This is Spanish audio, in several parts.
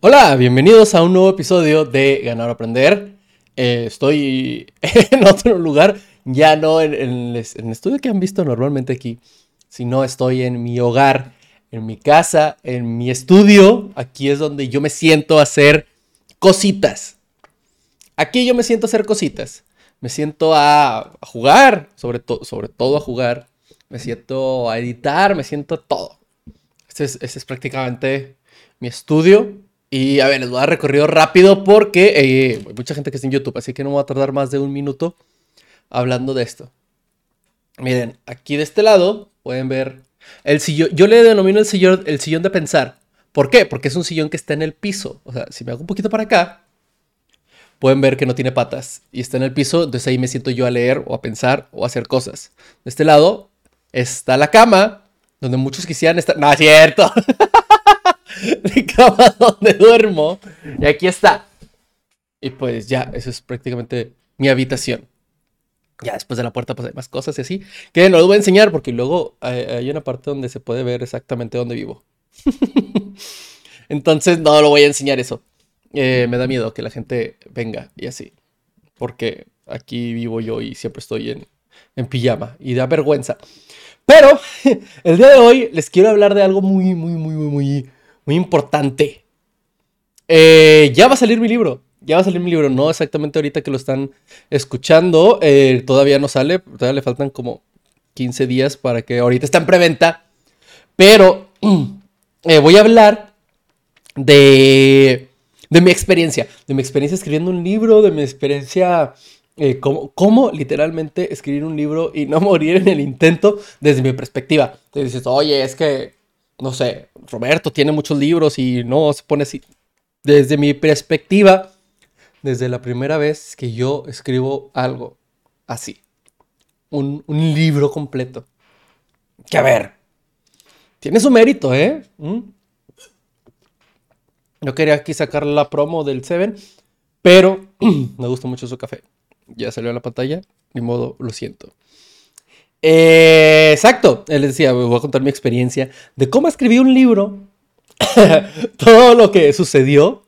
Hola, bienvenidos a un nuevo episodio de Ganar o Aprender. Eh, estoy en otro lugar, ya no en, el estudio que han visto normalmente aquí, sino estoy en mi hogar, en mi casa, en mi estudio. Aquí es donde yo me siento a hacer cositas. Aquí yo me siento a hacer cositas. Me siento a, jugar, sobre, sobre todo a jugar. Me siento a editar, me siento a todo. Este es, este es prácticamente mi estudio y a ver, les voy a dar recorrido rápido porque eh, hay mucha gente que está en YouTube, así que no va a tardar más de un minuto hablando de esto. Miren, aquí de este lado pueden ver el sillón. Yo le denomino el sillón, el sillón de pensar. ¿Por qué? Porque es un sillón que está en el piso. O sea, si me hago un poquito para acá, pueden ver que no tiene patas y está en el piso. Entonces ahí me siento yo a leer o a pensar o a hacer cosas. De este lado está la cama, donde muchos quisieran estar. No, es cierto. mi cama donde duermo. Y aquí está. Y pues ya, eso es prácticamente mi habitación. Ya después de la puerta pues hay más cosas y así. Que no lo voy a enseñar porque luego hay, una parte donde se puede ver exactamente dónde vivo. Entonces no lo voy a enseñar eso. Eh, me da miedo que la gente venga y así. Porque aquí vivo yo y siempre estoy en, en pijama. Y da vergüenza. Pero el día de hoy les quiero hablar de algo muy, muy, muy, muy, muy muy importante. Eh, ya va a salir mi libro. Ya va a salir mi libro. No exactamente ahorita que lo están escuchando. Eh, todavía no sale. Todavía le faltan como 15 días para que ahorita está en preventa. Pero eh, voy a hablar de, de mi experiencia. De mi experiencia escribiendo un libro. De mi experiencia cómo, cómo, literalmente escribir un libro y no morir en el intento desde mi perspectiva. Te dices, oye, es que no sé, Roberto tiene muchos libros y no se pone así. Desde mi perspectiva, desde la primera vez que yo escribo algo así, un, libro completo, que a ver, tiene su mérito, ¿eh? ¿Mm? Yo quería aquí sacar la promo del Seven, pero me gusta mucho su café. Ya salió a la pantalla, ni modo, lo siento. Eh, exacto, él decía, voy a contar mi experiencia de cómo escribí un libro, todo lo que sucedió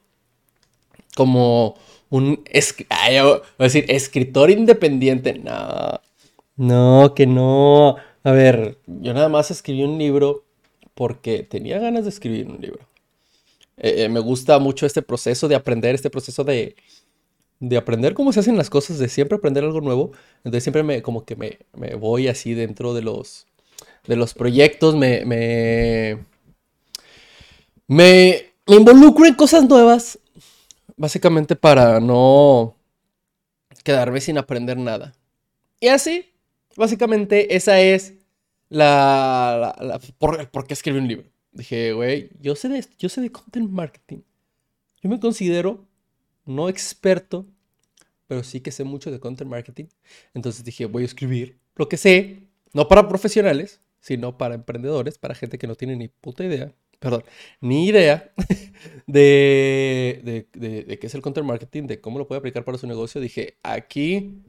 como un decir, escritor independiente. No, no, que no. A ver, yo nada más escribí un libro porque tenía ganas de escribir un libro. Eh, me gusta mucho este proceso de aprender, este proceso de, de aprender cómo se hacen las cosas, de siempre aprender algo nuevo. Entonces siempre me, como que me, me voy así dentro de los, de los proyectos, me, me, me, involucro en cosas nuevas, básicamente para no quedarme sin aprender nada. Y así, básicamente esa es la, la, por, por, qué escribí un libro. Dije, güey, yo sé de yo sé de content marketing. Yo me considero no experto, pero sí que sé mucho de content marketing. Entonces dije, voy a escribir lo que sé, no para profesionales, sino para emprendedores, para gente que no tiene ni puta idea, perdón, ni idea de, de, qué es el content marketing, de cómo lo puede aplicar para su negocio. Dije, aquí,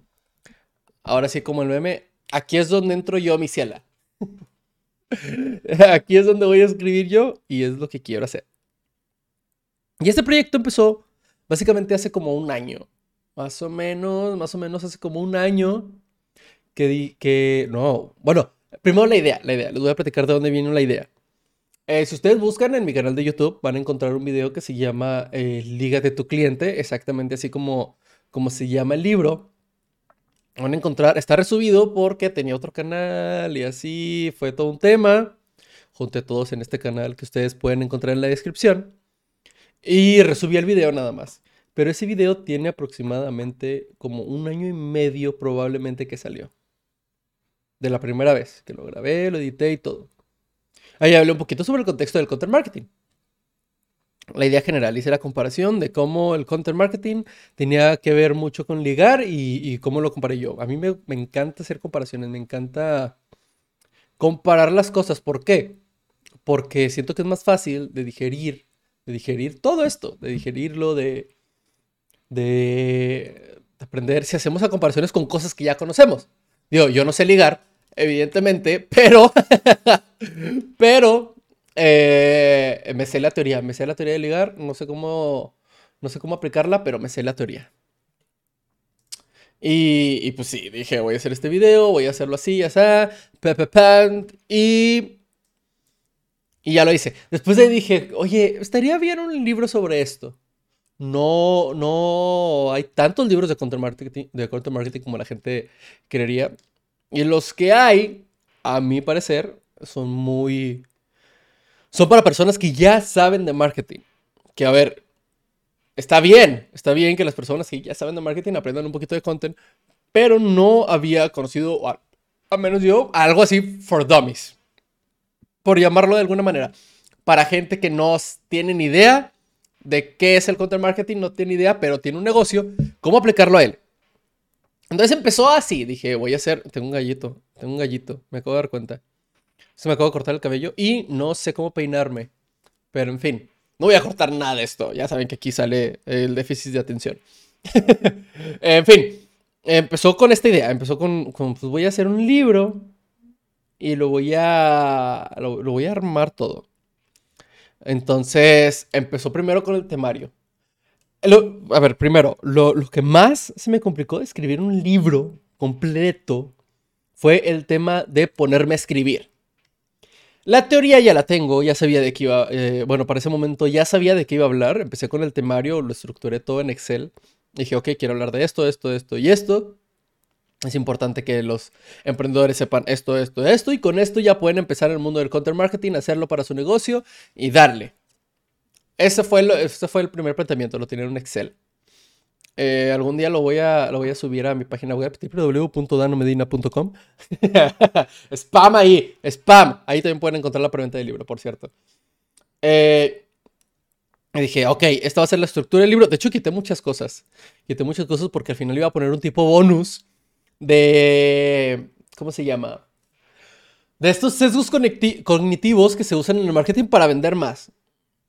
ahora sí como el meme, aquí es donde entro yo, mi ciela. aquí es donde voy a escribir yo y es lo que quiero hacer. Y este proyecto empezó Básicamente hace como un año, más o menos, más o menos hace como un año que di que, no, bueno, primero la idea, la idea, les voy a platicar de dónde viene la idea. Eh, si ustedes buscan en mi canal de YouTube, van a encontrar un video que se llama eh, Liga de tu cliente, exactamente así como, como se llama el libro. Van a encontrar, está resubido porque tenía otro canal y así fue todo un tema. Junté a todos en este canal que ustedes pueden encontrar en la descripción. Y resubí el video nada más. Pero ese video tiene aproximadamente como un año y medio probablemente que salió. De la primera vez que lo grabé, lo edité y todo. Ahí hablé un poquito sobre el contexto del content marketing. La idea general, hice la comparación de cómo el content marketing tenía que ver mucho con ligar y, cómo lo comparé yo. A mí me, me encanta hacer comparaciones, me encanta comparar las cosas. ¿Por qué? Porque siento que es más fácil de digerir de digerir todo esto, de digerirlo, de, de, aprender si hacemos comparaciones con cosas que ya conocemos. Digo, yo no sé ligar, evidentemente, pero, pero eh, me sé la teoría, me sé la teoría de ligar, no sé cómo, no sé cómo aplicarla, pero me sé la teoría. Y, y pues sí, dije, voy a hacer este video, voy a hacerlo así, ya está, y... Y ya lo hice. Después de dije, oye, estaría bien un libro sobre esto. No, no hay tantos libros de content marketing, de marketing como la gente creería. Y los que hay, a mi parecer, son muy... Son para personas que ya saben de marketing. Que a ver, está bien, está bien que las personas que ya saben de marketing aprendan un poquito de content, pero no había conocido, al menos yo, algo así for dummies. Por llamarlo de alguna manera. Para gente que no tiene ni idea de qué es el content marketing, no tiene idea, pero tiene un negocio, ¿cómo aplicarlo a él? Entonces empezó así, dije, voy a hacer, tengo un gallito, tengo un gallito, me acabo de dar cuenta. Se me acabo de cortar el cabello y no sé cómo peinarme, pero en fin, no voy a cortar nada de esto, ya saben que aquí sale el déficit de atención. en fin, empezó con esta idea, empezó con, pues voy a hacer un libro y lo voy a, lo voy a armar todo. Entonces empezó primero con el temario. a ver, primero, lo, que más se me complicó de escribir un libro completo fue el tema de ponerme a escribir. La teoría ya la tengo, ya sabía de qué iba, eh, bueno, para ese momento ya sabía de qué iba a hablar, empecé con el temario, lo estructuré todo en Excel, dije, ok, quiero hablar de esto, esto, esto y esto, es importante que los emprendedores sepan esto, esto, esto, y con esto ya pueden empezar el mundo del content marketing, hacerlo para su negocio y darle. Ese fue, ese fue el primer planteamiento, lo tenía en un Excel. Eh, algún día lo voy, a, lo voy a subir a mi página web www.danomedina.com. spam ahí, spam. Ahí también pueden encontrar la preventa del libro, por cierto. Eh, y dije, ok, esta va a ser la estructura del libro. De hecho, quité muchas cosas. Quité muchas cosas porque al final iba a poner un tipo bonus de... ¿Cómo se llama? De estos sesgos cognitivos que se usan en el marketing para vender más.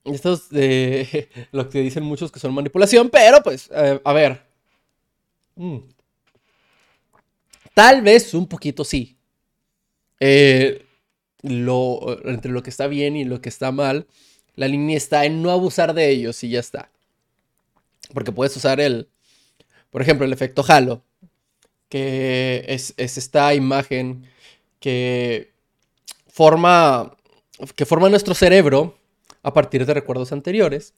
Estos de lo que dicen muchos que son manipulación, pero pues, eh, a ver. Mm. Tal vez un poquito sí. Eh, lo, entre lo que está bien y lo que está mal, la línea está en no abusar de ellos y ya está. Porque puedes usar el, por ejemplo, el efecto halo que es, esta imagen que forma, que forma nuestro cerebro a partir de recuerdos anteriores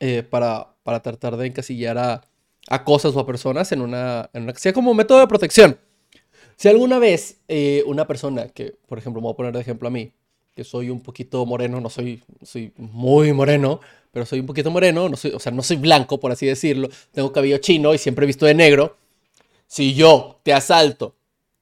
eh, para, para, tratar de encasillar a, a, cosas o a personas en una, en una sea como método de protección. Si alguna vez eh, una persona que, por ejemplo, me voy a poner de ejemplo a mí, que soy un poquito moreno, no soy, soy muy moreno, pero soy un poquito moreno, no soy, o sea, no soy blanco, por así decirlo, tengo cabello chino y siempre he visto de negro, si yo te asalto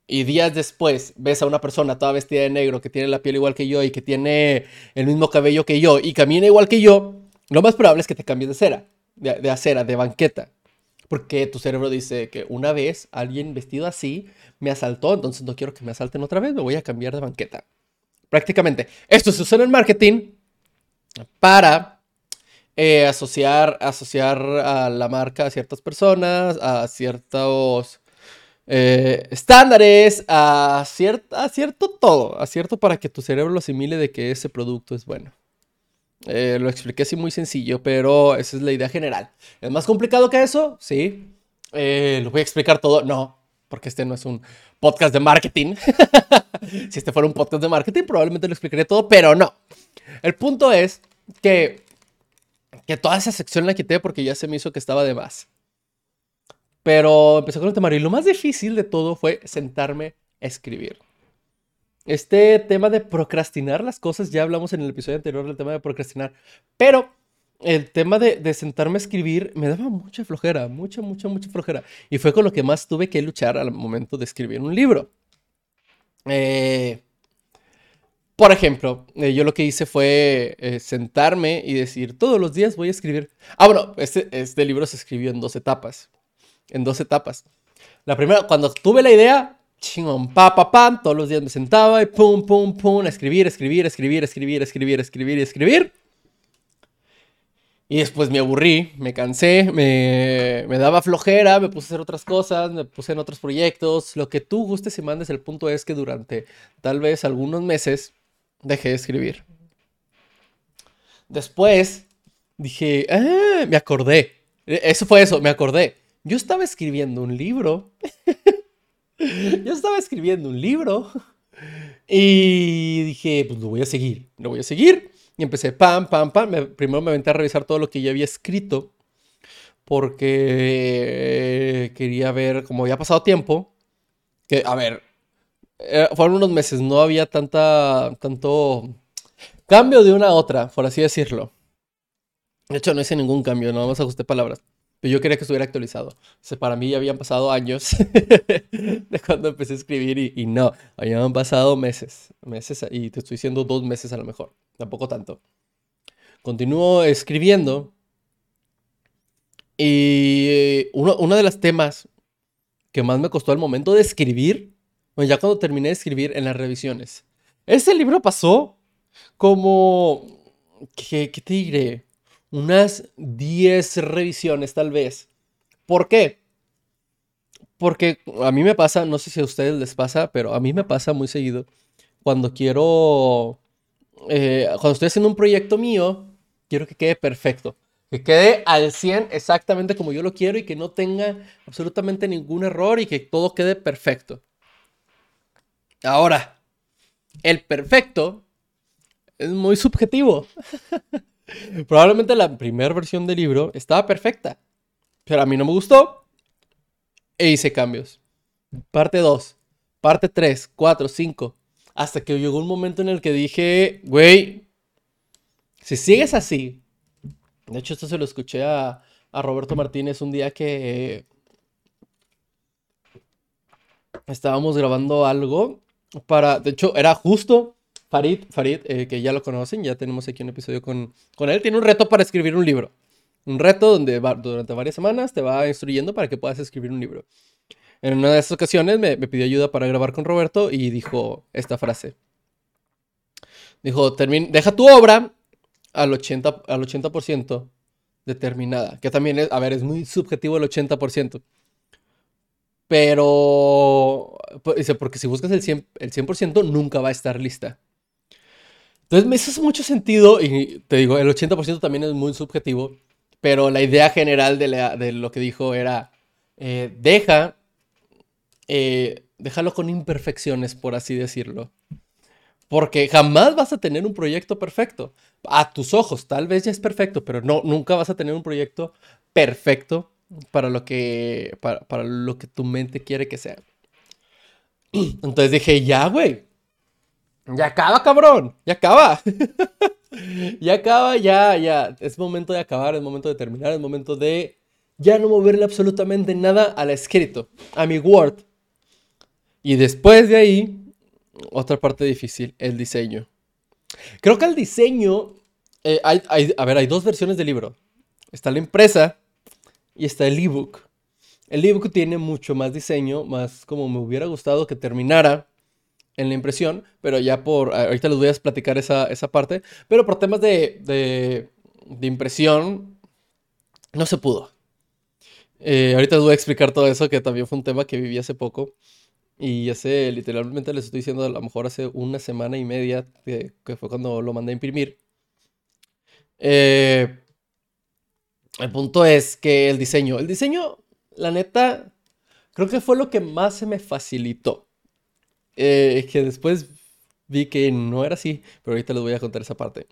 y días después ves a una persona toda vestida de negro que tiene la piel igual que yo y que tiene el mismo cabello que yo y camina igual que yo, lo más probable es que te cambies de cera, de, acera, de banqueta. Porque tu cerebro dice que una vez alguien vestido así me asaltó, entonces no quiero que me asalten otra vez, me voy a cambiar de banqueta. Prácticamente. Esto se usa en el marketing para eh, asociar, asociar a la marca a ciertas personas, a ciertos eh, estándares, a, a cierto todo, a cierto para que tu cerebro lo asimile de que ese producto es bueno. Eh, lo expliqué así muy sencillo, pero esa es la idea general. ¿Es más complicado que eso? Sí. lo voy a explicar todo. No, porque este no es un podcast de marketing. si este fuera un podcast de marketing, probablemente lo explicaría todo, pero no. El punto es que que toda esa sección la quité porque ya se me hizo que estaba de más. Pero empecé con el temario y lo más difícil de todo fue sentarme a escribir. Este tema de procrastinar las cosas, ya hablamos en el episodio anterior del tema de procrastinar, pero el tema de, de, sentarme a escribir me daba mucha flojera, mucha, mucha, mucha flojera. Y fue con lo que más tuve que luchar al momento de escribir un libro. Eh, por ejemplo, eh, yo lo que hice fue eh, sentarme y decir, todos los días voy a escribir. Ah, bueno, este, este libro se escribió en dos etapas. En dos etapas. La primera, cuando tuve la idea, chingón, pa, pa, pam, todos los días me sentaba y pum, pum, pum, a escribir, escribir, escribir, escribir, escribir, escribir, escribir. Y después me aburrí, me cansé, me, me, daba flojera, me puse a hacer otras cosas, me puse en otros proyectos. Lo que tú gustes y mandes, el punto es que durante tal vez algunos meses dejé de escribir. Después dije, ah, me acordé. E, eso fue eso, me acordé. Yo estaba escribiendo un libro. Yo estaba escribiendo un libro. Y dije, pues lo voy a seguir, lo voy a seguir. Y empecé, pam, pam, pam. primero me aventé a revisar todo lo que ya había escrito. Porque quería ver, como había pasado tiempo, que, a ver, eh, fueron unos meses, no había tanta, tanto cambio de una a otra, por así decirlo. De hecho, no hice ningún cambio, nada más ajusté palabras. Pero yo quería que estuviera actualizado. O sea, para mí ya habían pasado años de cuando empecé a escribir y, y, no, habían pasado meses. Meses y te estoy diciendo dos meses a lo mejor. Tampoco tanto. Continúo escribiendo. Y uno, uno de los temas que más me costó al momento de escribir, bueno, ya cuando terminé de escribir en las revisiones. Ese libro pasó como, ¿qué, qué te diré? Unas 10 revisiones tal vez. ¿Por qué? Porque a mí me pasa, no sé si a ustedes les pasa, pero a mí me pasa muy seguido. Cuando quiero, eh, cuando estoy haciendo un proyecto mío, quiero que quede perfecto. Que quede al 100 exactamente como yo lo quiero y que no tenga absolutamente ningún error y que todo quede perfecto. Ahora, el perfecto es muy subjetivo. Probablemente la primera versión del libro estaba perfecta, pero a mí no me gustó e hice cambios. Parte 2, parte 3, 4, 5, hasta que llegó un momento en el que dije, güey, si sigues así, de hecho esto se lo escuché a, a Roberto Martínez un día que estábamos grabando algo para, de hecho era justo Farid, Farid eh, que ya lo conocen, ya tenemos aquí un episodio con, con él, tiene un reto para escribir un libro. Un reto donde durante varias semanas te va instruyendo para que puedas escribir un libro. En una de esas ocasiones me, pidió ayuda para grabar con Roberto y dijo esta frase. Dijo, deja tu obra al 80%, al 80 determinada. Que también es, a ver, es muy subjetivo el 80%. Pero, pues, dice, porque si buscas el 100%, el 100% nunca va a estar lista. Entonces me hace mucho sentido y te digo, el 80% también es muy subjetivo, pero la idea general de, lo que dijo era, eh, deja, eh, déjalo con imperfecciones, por así decirlo. Porque jamás vas a tener un proyecto perfecto. A tus ojos, tal vez ya es perfecto, pero no, nunca vas a tener un proyecto perfecto para lo que, para, para lo que tu mente quiere que sea. Entonces dije, ya, güey, ya acaba, cabrón. Ya acaba. ya acaba, ya, ya. Es momento de acabar, es momento de terminar, es momento de ya no moverle absolutamente nada al escrito, a mi Word. Y después de ahí, otra parte difícil, el diseño. Creo que el diseño, eh, hay, a ver, hay dos versiones del libro. Está la impresa y está el ebook. El ebook tiene mucho más diseño, más como me hubiera gustado que terminara en la impresión, pero ya por, ahorita les voy a platicar esa, parte, pero por temas de, de, impresión no se pudo. Eh, ahorita les voy a explicar todo eso, que también fue un tema que viví hace poco. Y hace, literalmente les estoy diciendo, a lo mejor hace una semana y media, que, fue cuando lo mandé a imprimir. Eh, el punto es que el diseño, el diseño, la neta, creo que fue lo que más se me facilitó. Eh, que después vi que no era así, pero ahorita les voy a contar esa parte.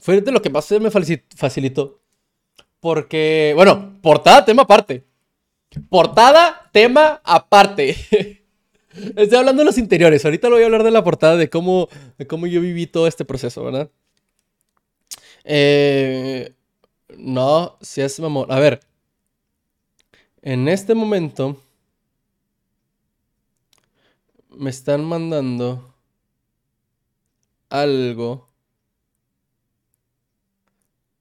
Fue de lo que más se me facilitó. Porque, bueno, portada, tema aparte. Portada, tema aparte. Estoy hablando de los interiores. Ahorita lo voy a hablar de la portada, de cómo, de cómo yo viví todo este proceso, ¿verdad? Eh, no, si es mamón. A ver. En este momento me están mandando algo.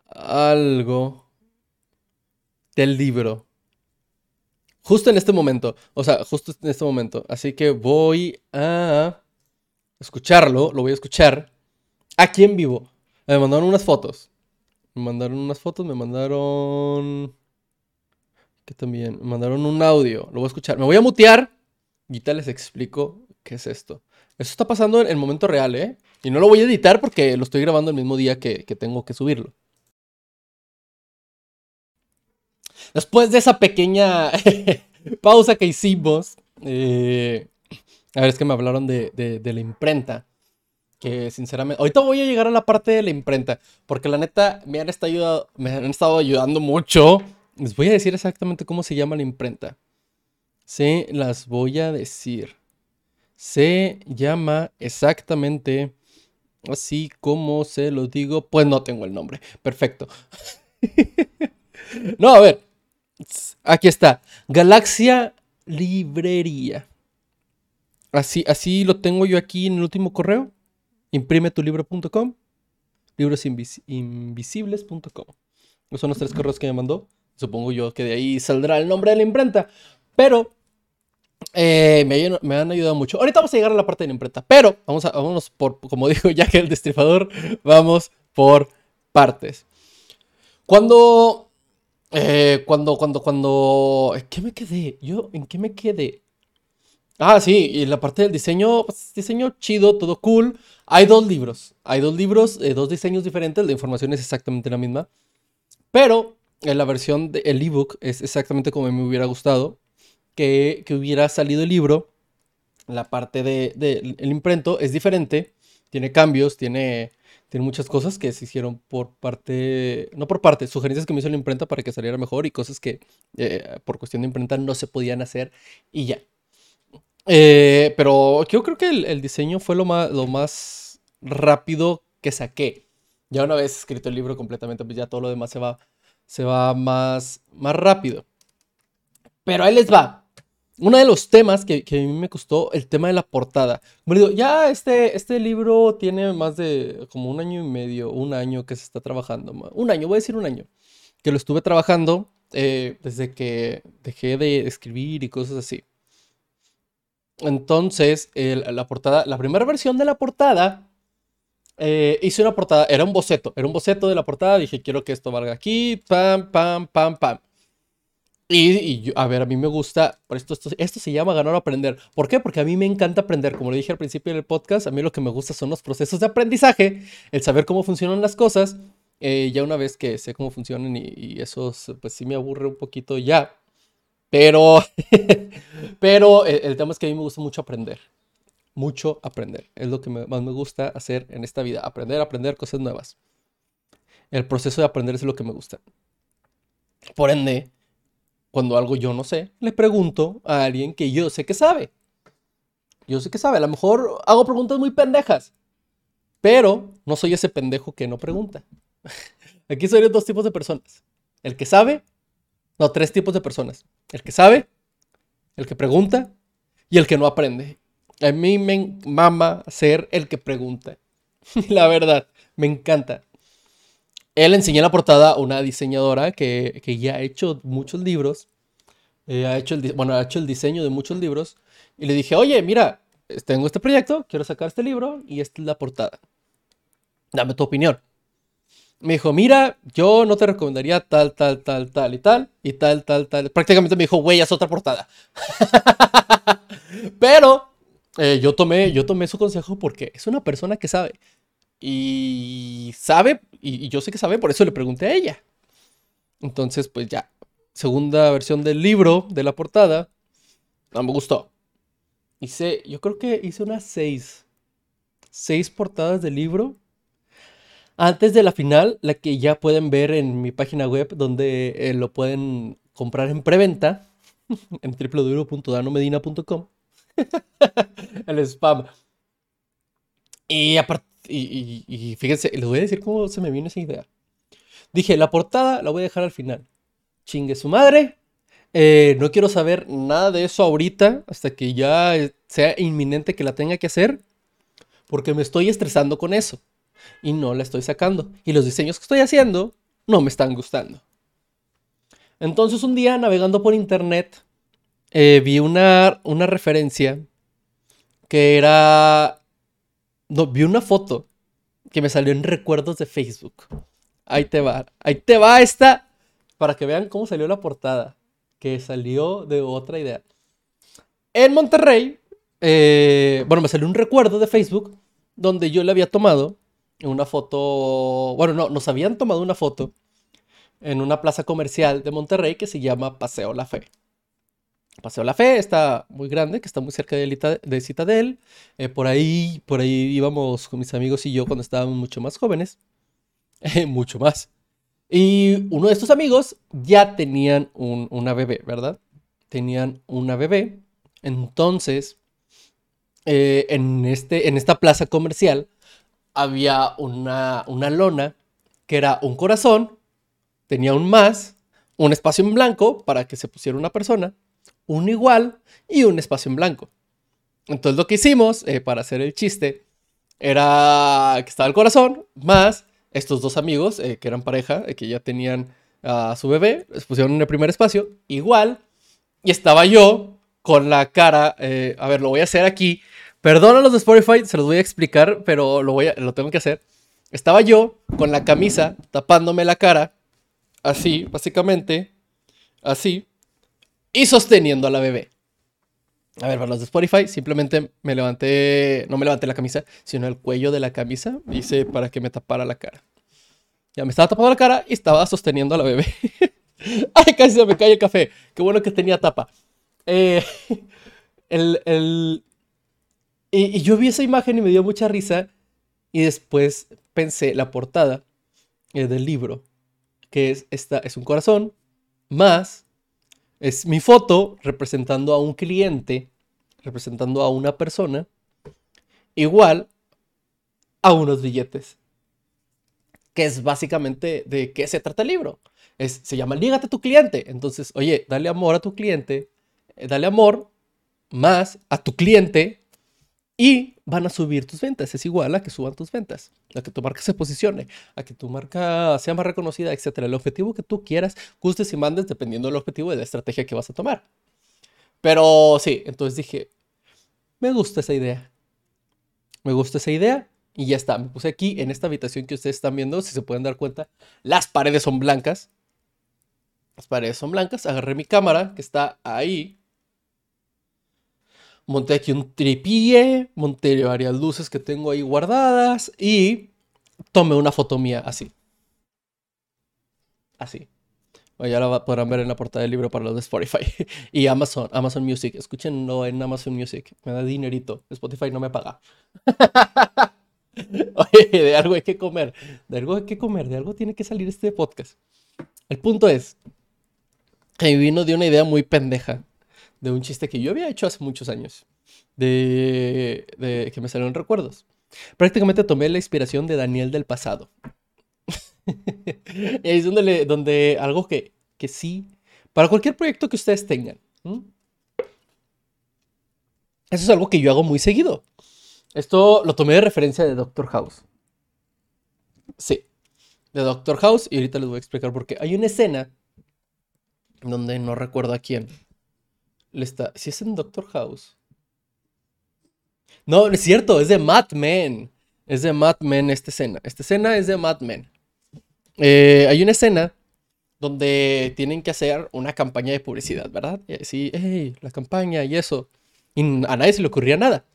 Algo del libro. Justo en este momento. O sea, justo en este momento. Así que voy a escucharlo. Lo voy a escuchar. Aquí en vivo. Me mandaron unas fotos. Me mandaron unas fotos. Me mandaron... Que también. Me mandaron un audio. Lo voy a escuchar. Me voy a mutear. Y tal les explico qué es esto. Esto está pasando en el momento real, ¿eh? Y no lo voy a editar porque lo estoy grabando el mismo día que, tengo que subirlo. Después de esa pequeña pausa que hicimos, eh, a ver, es que me hablaron de, la imprenta. Que sinceramente, ahorita voy a llegar a la parte de la imprenta, porque la neta me han estado, me han estado ayudando mucho. Les voy a decir exactamente cómo se llama la imprenta. Se las voy a decir. Se llama exactamente así como se lo digo. Pues no tengo el nombre. Perfecto. no, a ver. Aquí está. Galaxia Librería. Así, así lo tengo yo aquí en el último correo. Imprimetulibro.com. Librosinvisibles.com. Esos son los tres correos que me mandó. Supongo yo que de ahí saldrá el nombre de la imprenta. Pero eh, me, han ayudado mucho. Ahorita vamos a llegar a la parte de la imprenta. Pero vamos a, vámonos por, como dijo ya que el destripador, vamos por partes. Cuando, eh, cuando, cuando, cuando, ¿qué me quedé? Yo, ¿en qué me quedé? Ah, sí, y la parte del diseño, pues, diseño chido, todo cool. Hay dos libros, hay dos libros, eh, dos diseños diferentes, la información es exactamente la misma. Pero en la versión del ebook es exactamente como me hubiera gustado que, hubiera salido el libro. La parte del de, imprento es diferente, tiene cambios, tiene, tiene muchas cosas que se hicieron por parte, no por parte, sugerencias que me hizo la imprenta para que saliera mejor y cosas que eh, por cuestión de imprenta no se podían hacer y ya. Eh, pero yo creo que el, diseño fue lo más, rápido que saqué. Ya una vez escrito el libro completamente, pues ya todo lo demás se va, se va más, más rápido. Pero ahí les va. Uno de los temas que, a mí me costó, el tema de la portada. Ya este, este libro tiene más de como un año y medio, un año que se está trabajando. Un año, voy a decir un año. Que lo estuve trabajando eh, desde que dejé de escribir y cosas así. Entonces, la portada, la primera versión de la portada, eh, hice una portada, era un boceto, era un boceto de la portada, dije, quiero que esto valga aquí, pam, pam, pam, pam. Y, a ver, a mí me gusta, por esto, esto, esto se llama ganar o aprender. ¿Por qué? Porque a mí me encanta aprender. Como le dije al principio del podcast, a mí lo que me gusta son los procesos de aprendizaje, el saber cómo funcionan las cosas. Eh, ya una vez que sé cómo funcionan y, eso, pues sí me aburre un poquito ya. Pero, pero el, tema es que a mí me gusta mucho aprender. Mucho aprender. Es lo que más me gusta hacer en esta vida. Aprender, aprender cosas nuevas. El proceso de aprender es lo que me gusta. Por ende, cuando algo yo no sé, le pregunto a alguien que yo sé que sabe. Yo sé que sabe. A lo mejor hago preguntas muy pendejas. Pero no soy ese pendejo que no pregunta. Aquí soy dos tipos de personas. El que sabe. No, tres tipos de personas. El que sabe. El que pregunta. Y el que no aprende. A mí me mama ser el que pregunta. La verdad, me encanta. Él enseñó la portada a una diseñadora que, ya ha hecho muchos libros. Eh, ha hecho bueno, ha hecho el diseño de muchos libros. Y le dije, oye, mira, tengo este proyecto, quiero sacar este libro y esta es la portada. Dame tu opinión. Me dijo, mira, yo no te recomendaría tal, tal, tal, tal y tal, y tal, tal, tal. Prácticamente me dijo, güey, es otra portada. Pero eh, yo, tomé, yo tomé su consejo porque es una persona que sabe. Y sabe, y, yo sé que sabe, por eso le pregunté a ella. Entonces, pues ya, segunda versión del libro, de la portada, no me gustó. Hice, yo creo que hice unas seis, seis portadas del libro. Antes de la final, la que ya pueden ver en mi página web, donde eh, lo pueden comprar en preventa, en www.danomedina.com. El spam. Y aparte, y, fíjense, les voy a decir cómo se me vino esa idea. Dije, la portada la voy a dejar al final. Chingue su madre. Eh, no quiero saber nada de eso ahorita, hasta que ya sea inminente que la tenga que hacer, porque me estoy estresando con eso. Y no la estoy sacando. Y los diseños que estoy haciendo no me están gustando. Entonces un día navegando por internet, eh, vi una, una referencia que era no, vi una foto que me salió en recuerdos de Facebook. Ahí te va. Ahí te va esta. Para que vean cómo salió la portada. Que salió de otra idea. En Monterrey. Eh, bueno, me salió un recuerdo de Facebook. donde yo le había tomado una foto, bueno, no, nos habían tomado una foto en una plaza comercial de Monterrey que se llama Paseo La Fe. Paseo La Fe está muy grande, que está muy cerca de, de Citadel. Eh, por ahí, por ahí íbamos con mis amigos y yo cuando estábamos mucho más jóvenes. mucho más. Y uno de estos amigos ya tenían una bebé, ¿verdad? Tenían una bebé. Entonces, eh, en, este, en esta plaza comercial había una, una lona que era un corazón, tenía un más, un espacio en blanco para que se pusiera una persona, un igual y un espacio en blanco. Entonces lo que hicimos eh, para hacer el chiste era que estaba el corazón más estos dos amigos eh, que eran pareja, que ya tenían a su bebé, les pusieron en el primer espacio igual y estaba yo con la cara, a ver, lo voy a hacer aquí Perdón a los de Spotify, se los voy a explicar, pero lo, voy a, lo tengo que hacer. Estaba yo con la camisa tapándome la cara, así, básicamente, así, y sosteniendo a la bebé. A ver, para los de Spotify, simplemente me levanté, no me levanté la camisa, sino el cuello de la camisa, hice para que me tapara la cara. Ya me estaba tapando la cara y estaba sosteniendo a la bebé. Ay, casi se me cae el café. Qué bueno que tenía tapa. Eh, el, el, y, yo vi esa imagen y me dio mucha risa. Y después pensé la portada eh, del libro, que es, esta, es un corazón, más es mi foto representando a un cliente, representando a una persona, igual a unos billetes. Que es básicamente de qué se trata el libro. Es, se llama Lígate a tu cliente. Entonces, oye, dale amor a tu cliente, eh, dale amor más a tu cliente y van a subir tus ventas. Es igual a que suban tus ventas, a que tu marca se posicione, a que tu marca sea más reconocida, etc. El objetivo que tú quieras, gustes y mandes dependiendo del objetivo y de la estrategia que vas a tomar. Pero sí, entonces dije, me gusta esa idea. Me gusta esa idea y ya está. Me puse aquí en esta habitación que ustedes están viendo, si se pueden dar cuenta, las paredes son blancas. Las paredes son blancas. Agarré mi cámara que está ahí monté aquí un tripié, monté varias luces que tengo ahí guardadas y tomé una foto mía así. Así. ya la podrán ver en la portada del libro para los de Spotify. y Amazon, Amazon Music. Escúchenlo en Amazon Music. Me da dinerito. Spotify no me paga. Oye, de algo hay que comer. De algo hay que comer. De algo tiene que salir este podcast. El punto es que vino de una idea muy pendeja de un chiste que yo había hecho hace muchos años, de, que me salieron recuerdos. Prácticamente tomé la inspiración de Daniel del pasado. y ahí es donde, donde algo que, que sí, para cualquier proyecto que ustedes tengan, eso es algo que yo hago muy seguido. Esto lo tomé de referencia de Doctor House. Sí, de Doctor House, y ahorita les voy a explicar por qué. Hay una escena donde no recuerdo a quién, está. Si es en Doctor House. No, es cierto, es de Mad Men. Es de Mad Men esta escena. Esta escena es de Mad Men. Eh, hay una escena donde tienen que hacer una campaña de publicidad, ¿verdad? Y sí, hey, la campaña y eso. Y a nadie se le ocurría nada.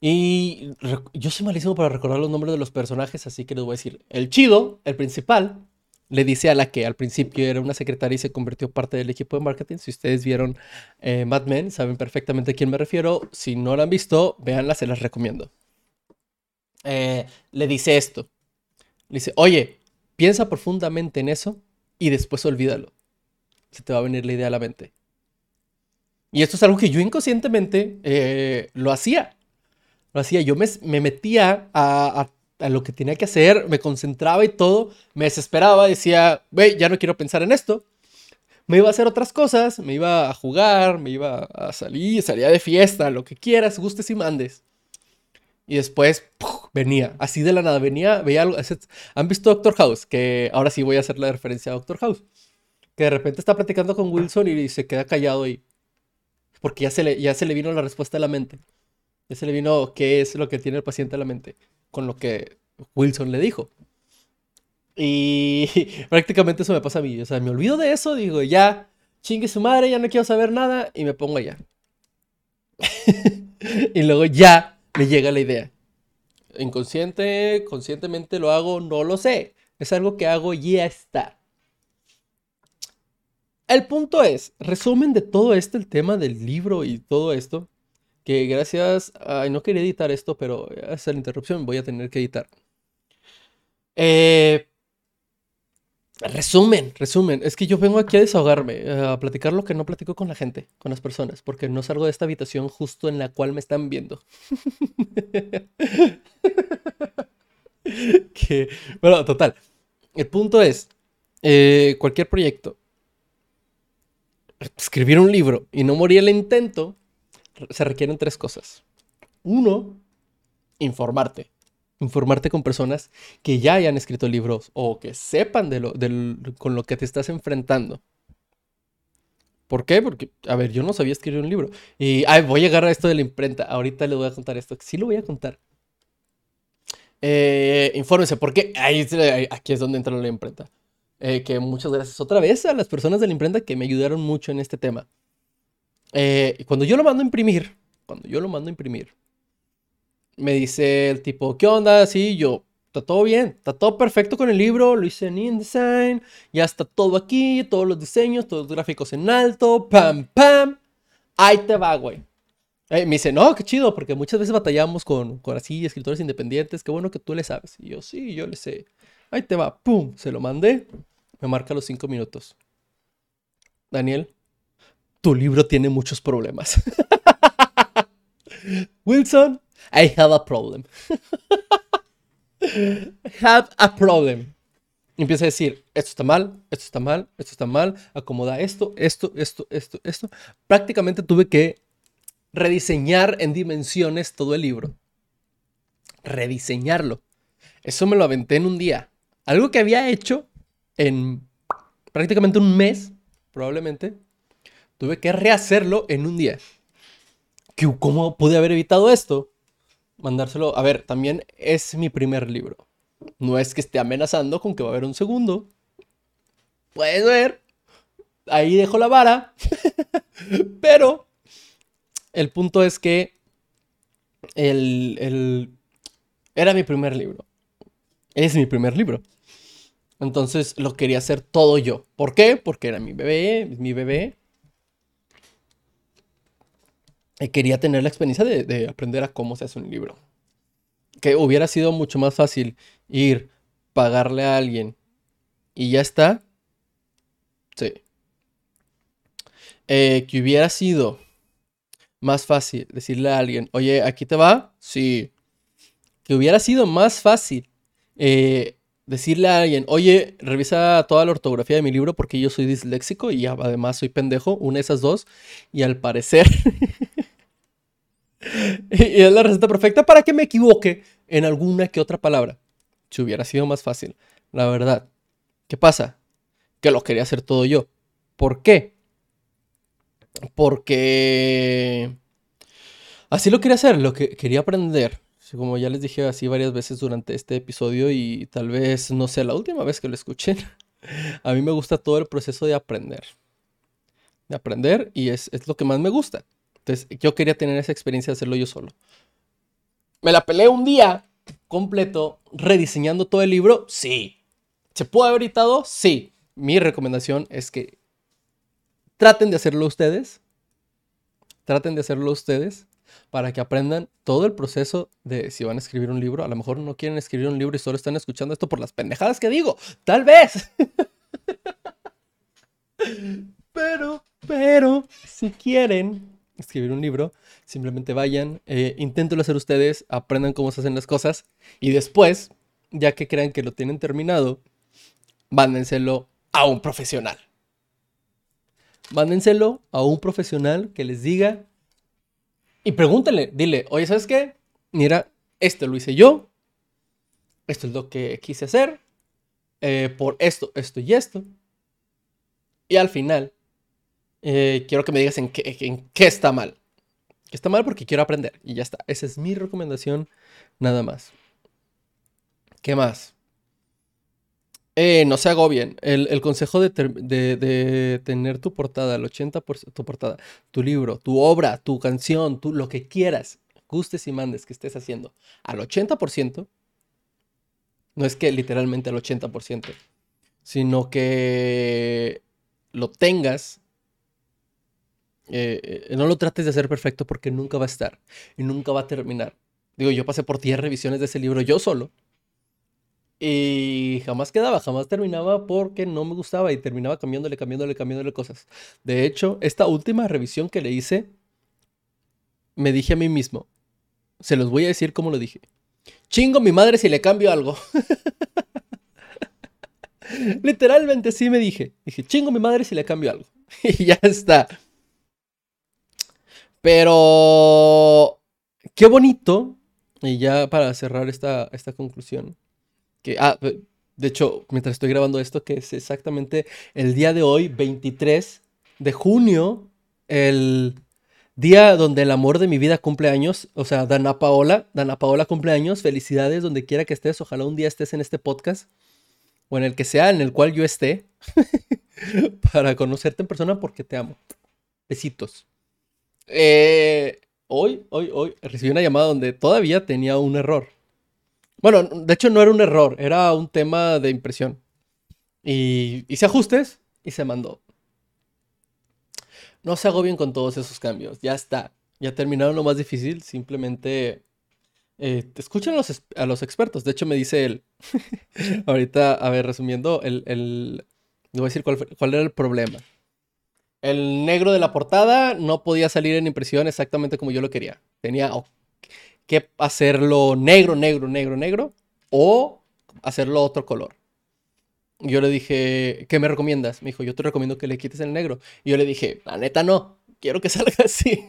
Y yo soy malísimo para recordar los nombres de los personajes, así que les voy a decir. El chido, el principal, le dice a la que al principio era una secretaria y se convirtió parte del equipo de marketing. Si ustedes vieron eh, Mad Men, saben perfectamente a quién me refiero. Si no la han visto, véanla, se las recomiendo. Eh, le dice esto. Le dice, oye, piensa profundamente en eso y después olvídalo. Se te va a venir la idea a la mente. Y esto es algo que yo inconscientemente eh, lo hacía. Lo hacía. Yo me, metía a a lo que tenía que hacer, me concentraba y todo, me desesperaba, decía, güey, ya no quiero pensar en esto. Me iba a hacer otras cosas, me iba a jugar, me iba a salir, salía de fiesta, lo que quieras, gustes y mandes. Y después venía, así de la nada, venía, veía algo. ¿Han visto Doctor House? Que ahora sí voy a hacer la referencia a Doctor House. Que de repente está platicando con Wilson y se queda callado y. Porque ya se le, ya se le vino la respuesta a la mente. Ya se le vino qué es lo que tiene el paciente a la mente con lo que Wilson le dijo. Y prácticamente eso me pasa a mí. O sea, me olvido de eso, digo, ya, chingue su madre, ya no quiero saber nada y me pongo allá. y luego ya me llega la idea. Inconsciente, conscientemente lo hago, no lo sé. Es algo que hago y ya está. El punto es, resumen de todo esto, el tema del libro y todo esto, que gracias, ay, no quería editar esto, pero esa la interrupción, voy a tener que editar. Eh, resumen, resumen, es que yo vengo aquí a desahogarme, a platicar lo que no platico con la gente, con las personas, porque no salgo de esta habitación justo en la cual me están viendo. que, bueno, total. El punto es, eh, cualquier proyecto, escribir un libro y no morir el intento, se requieren tres cosas. Uno, informarte. Informarte con personas que ya hayan escrito libros o que sepan de lo, con lo que te estás enfrentando. ¿Por qué? Porque, a ver, yo no sabía escribir un libro. Y, ay, voy a llegar a esto de la imprenta. Ahorita les voy a contar esto. Sí lo voy a contar. Eh, infórmense, porque ahí, aquí es donde entra la imprenta. Eh, que muchas gracias otra vez a las personas de la imprenta que me ayudaron mucho en este tema. Eh, cuando yo lo mando a imprimir, cuando yo lo mando a imprimir, me dice el tipo, ¿qué onda? Sí, yo, está todo bien, está todo perfecto con el libro, lo hice en InDesign, ya está todo aquí, todos los diseños, todos los gráficos en alto, pam, pam, ahí te va, güey. Eh, me dice, no, qué chido, porque muchas veces batallamos con, con así escritores independientes, qué bueno que tú le sabes. Y yo, sí, yo le sé. Ahí te va, pum, se lo mandé. Me marca los cinco minutos. Daniel, tu libro tiene muchos problemas. Wilson, I have a problem. have a problem. empieza a decir, esto está mal, esto está mal, esto está mal, acomoda esto, esto, esto, esto, esto. Prácticamente tuve que rediseñar en dimensiones todo el libro. Rediseñarlo. Eso me lo aventé en un día. Algo que había hecho en prácticamente un mes, probablemente, tuve que rehacerlo en un día. ¿Cómo pude haber evitado esto? Mandárselo. A ver, también es mi primer libro. No es que esté amenazando con que va a haber un segundo. Puedes ver. Ahí dejo la vara. Pero el punto es que el, el, era mi primer libro. Es mi primer libro. Entonces lo quería hacer todo yo. ¿Por qué? Porque era mi bebé, mi bebé. Y quería tener la experiencia de, aprender a cómo se hace un libro. Que hubiera sido mucho más fácil ir, pagarle a alguien y ya está. Sí. Eh, que hubiera sido más fácil decirle a alguien, oye, aquí te va. Sí. Que hubiera sido más fácil eh, decirle a alguien, oye, revisa toda la ortografía de mi libro porque yo soy disléxico y además soy pendejo, una de esas dos, y al parecer... y es la receta perfecta para que me equivoque en alguna que otra palabra. Si hubiera sido más fácil, la verdad. ¿Qué pasa? Que lo quería hacer todo yo. ¿Por qué? Porque... Así lo quería hacer, lo que quería aprender como ya les dije así varias veces durante este episodio y tal vez no sea la última vez que lo escuchen, a mí me gusta todo el proceso de aprender. De aprender y es, lo que más me gusta. Entonces yo quería tener esa experiencia de hacerlo yo solo. ¿Me la peleé un día completo rediseñando todo el libro? Sí. ¿Se puede haber editado? Sí. Mi recomendación es que traten de hacerlo ustedes. Traten de hacerlo ustedes para que aprendan todo el proceso de si van a escribir un libro. A lo mejor no quieren escribir un libro y solo están escuchando esto por las pendejadas que digo. Tal vez. pero, pero, si quieren escribir un libro, simplemente vayan, eh, inténtenlo hacer ustedes, aprendan cómo se hacen las cosas y después, ya que crean que lo tienen terminado, mándenselo a un profesional. Mándenselo a un profesional que les diga y pregúntale, dile, oye, ¿sabes qué? Mira, esto lo hice yo. Esto es lo que quise hacer. Eh, por esto, esto y esto. Y al final, eh, quiero que me digas en qué, está mal. Está mal porque quiero aprender. Y ya está. Esa es mi recomendación, nada más. ¿Qué más? Eh, no se agobien. El, el consejo de, tener tu portada, el 80% tu portada, tu libro, tu obra, tu canción, tu, lo que quieras, gustes y mandes que estés haciendo al 80%, no es que literalmente al 80%, sino que lo tengas, eh, eh, no lo trates de hacer perfecto porque nunca va a estar y nunca va a terminar. Digo, yo pasé por 10 revisiones de ese libro yo solo. Y jamás quedaba, jamás terminaba porque no me gustaba y terminaba cambiándole, cambiándole, cambiándole cosas. De hecho, esta última revisión que le hice, me dije a mí mismo, se los voy a decir como lo dije. Chingo mi madre si le cambio algo. Literalmente sí me dije. Dije, chingo mi madre si le cambio algo. y ya está. Pero, qué bonito. Y ya para cerrar esta, esta conclusión. Que, ah, de hecho, mientras estoy grabando esto, que es exactamente el día de hoy, 23 de junio, el día donde el amor de mi vida cumple años, o sea, Dana Paola, Dana Paola cumple años, felicidades donde quiera que estés, ojalá un día estés en este podcast, o en el que sea, en el cual yo esté, para conocerte en persona porque te amo. Besitos. Eh, hoy, hoy, hoy recibí una llamada donde todavía tenía un error. Bueno, de hecho no era un error, era un tema de impresión. Y hice ajustes y se mandó. No se hago bien con todos esos cambios, ya está. Ya terminaron lo más difícil, simplemente eh, escuchen a los, expertos. De hecho, me dice él, ahorita, a ver, resumiendo, el, el, voy a decir cuál, cuál era el problema. El negro de la portada no podía salir en impresión exactamente como yo lo quería. Tenía que hacerlo negro, negro, negro, negro o hacerlo otro color. Yo le dije, ¿qué me recomiendas? Me dijo, yo te recomiendo que le quites el negro. Y yo le dije, la neta no, quiero que salga así.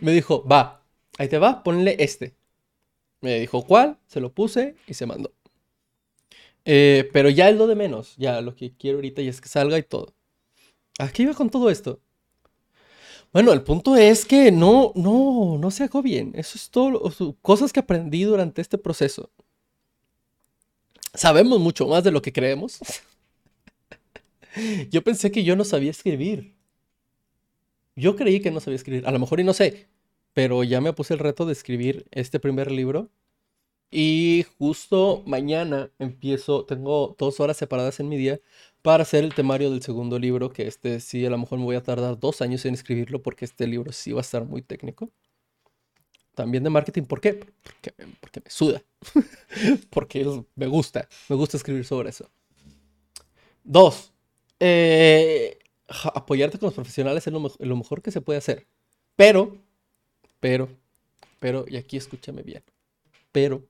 me dijo, va, ahí te va, ponle este. Me dijo, ¿cuál? Se lo puse y se mandó. Eh, pero ya es lo de menos, ya lo que quiero ahorita ya es que salga y todo. ¿A qué iba con todo esto? Bueno, el punto es que no, no, no se hago bien. Eso es todo, cosas que aprendí durante este proceso. Sabemos mucho más de lo que creemos. yo pensé que yo no sabía escribir. Yo creí que no sabía escribir. A lo mejor y no sé, pero ya me puse el reto de escribir este primer libro. Y justo mañana empiezo, tengo dos horas separadas en mi día para hacer el temario del segundo libro, que este sí a lo mejor me voy a tardar dos años en escribirlo porque este libro sí va a estar muy técnico. También de marketing, ¿por qué? Porque, me suda, porque me gusta, me gusta escribir sobre eso. Dos, eh, apoyarte con los profesionales es lo, lo mejor que se puede hacer. Pero, pero, pero, y aquí escúchame bien, pero,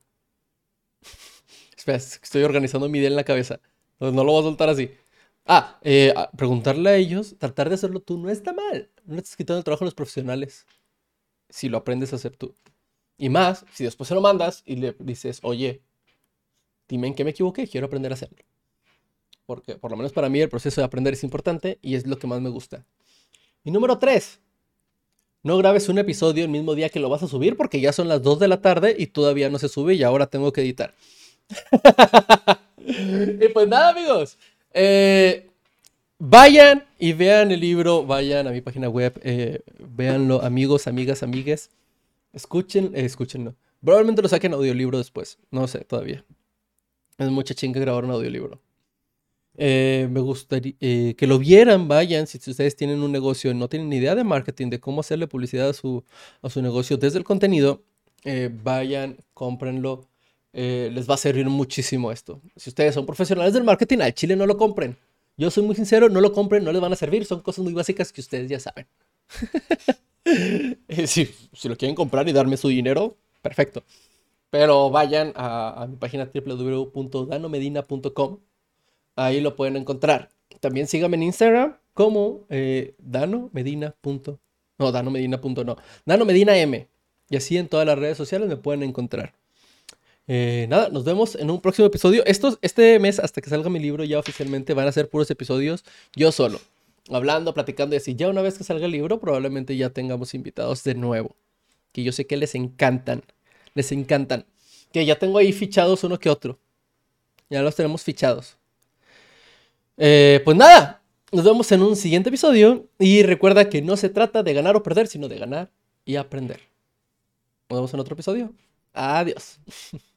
espera, estoy organizando mi idea en la cabeza, no lo voy a soltar así. Ah, eh, preguntarle a ellos, tratar de hacerlo tú no está mal. No estás quitando el trabajo a los profesionales si lo aprendes a hacer tú. Y más, si después se lo mandas y le dices, oye, dime en qué me equivoqué, quiero aprender a hacerlo. Porque por lo menos para mí el proceso de aprender es importante y es lo que más me gusta. Y número tres, no grabes un episodio el mismo día que lo vas a subir porque ya son las 2 de la tarde y todavía no se sube y ahora tengo que editar. y pues nada amigos, eh, vayan y vean el libro, vayan a mi página web, eh, véanlo, amigos, amigas, amigues. Escuchen, eh, escúchenlo. Probablemente lo saquen audiolibro después, no sé todavía. Es mucha chinga grabar un audiolibro. Eh, me gustaría que lo vieran, vayan, si ustedes tienen un negocio y no tienen ni idea de marketing, de cómo hacerle publicidad a su, a su negocio desde el contenido, vayan, cómprenlo eh, les va a servir muchísimo esto. Si ustedes son profesionales del marketing, al chile no lo compren. Yo soy muy sincero, no lo compren, no les van a servir, son cosas muy básicas que ustedes ya saben. Eh, si, si, lo quieren comprar y darme su dinero, perfecto. Pero vayan a, mi página www.danomedina.com. Ahí lo pueden encontrar. También síganme en Instagram como eh, danomedina. No, danomedina. No, danomedina M. Y así en todas las redes sociales me pueden encontrar. Eh, nada, nos vemos en un próximo episodio. Este mes, hasta que salga mi libro ya oficialmente, van a ser puros episodios yo solo. Hablando, platicando y así. Ya una vez que salga el libro, probablemente ya tengamos invitados de nuevo. Que yo sé que les encantan. Les encantan. Que ya tengo ahí fichados uno que otro. Ya los tenemos fichados. Eh, pues nada, nos vemos en un siguiente episodio. Y recuerda que no se trata de ganar o perder, sino de ganar y aprender. Nos vemos en otro episodio. Adiós.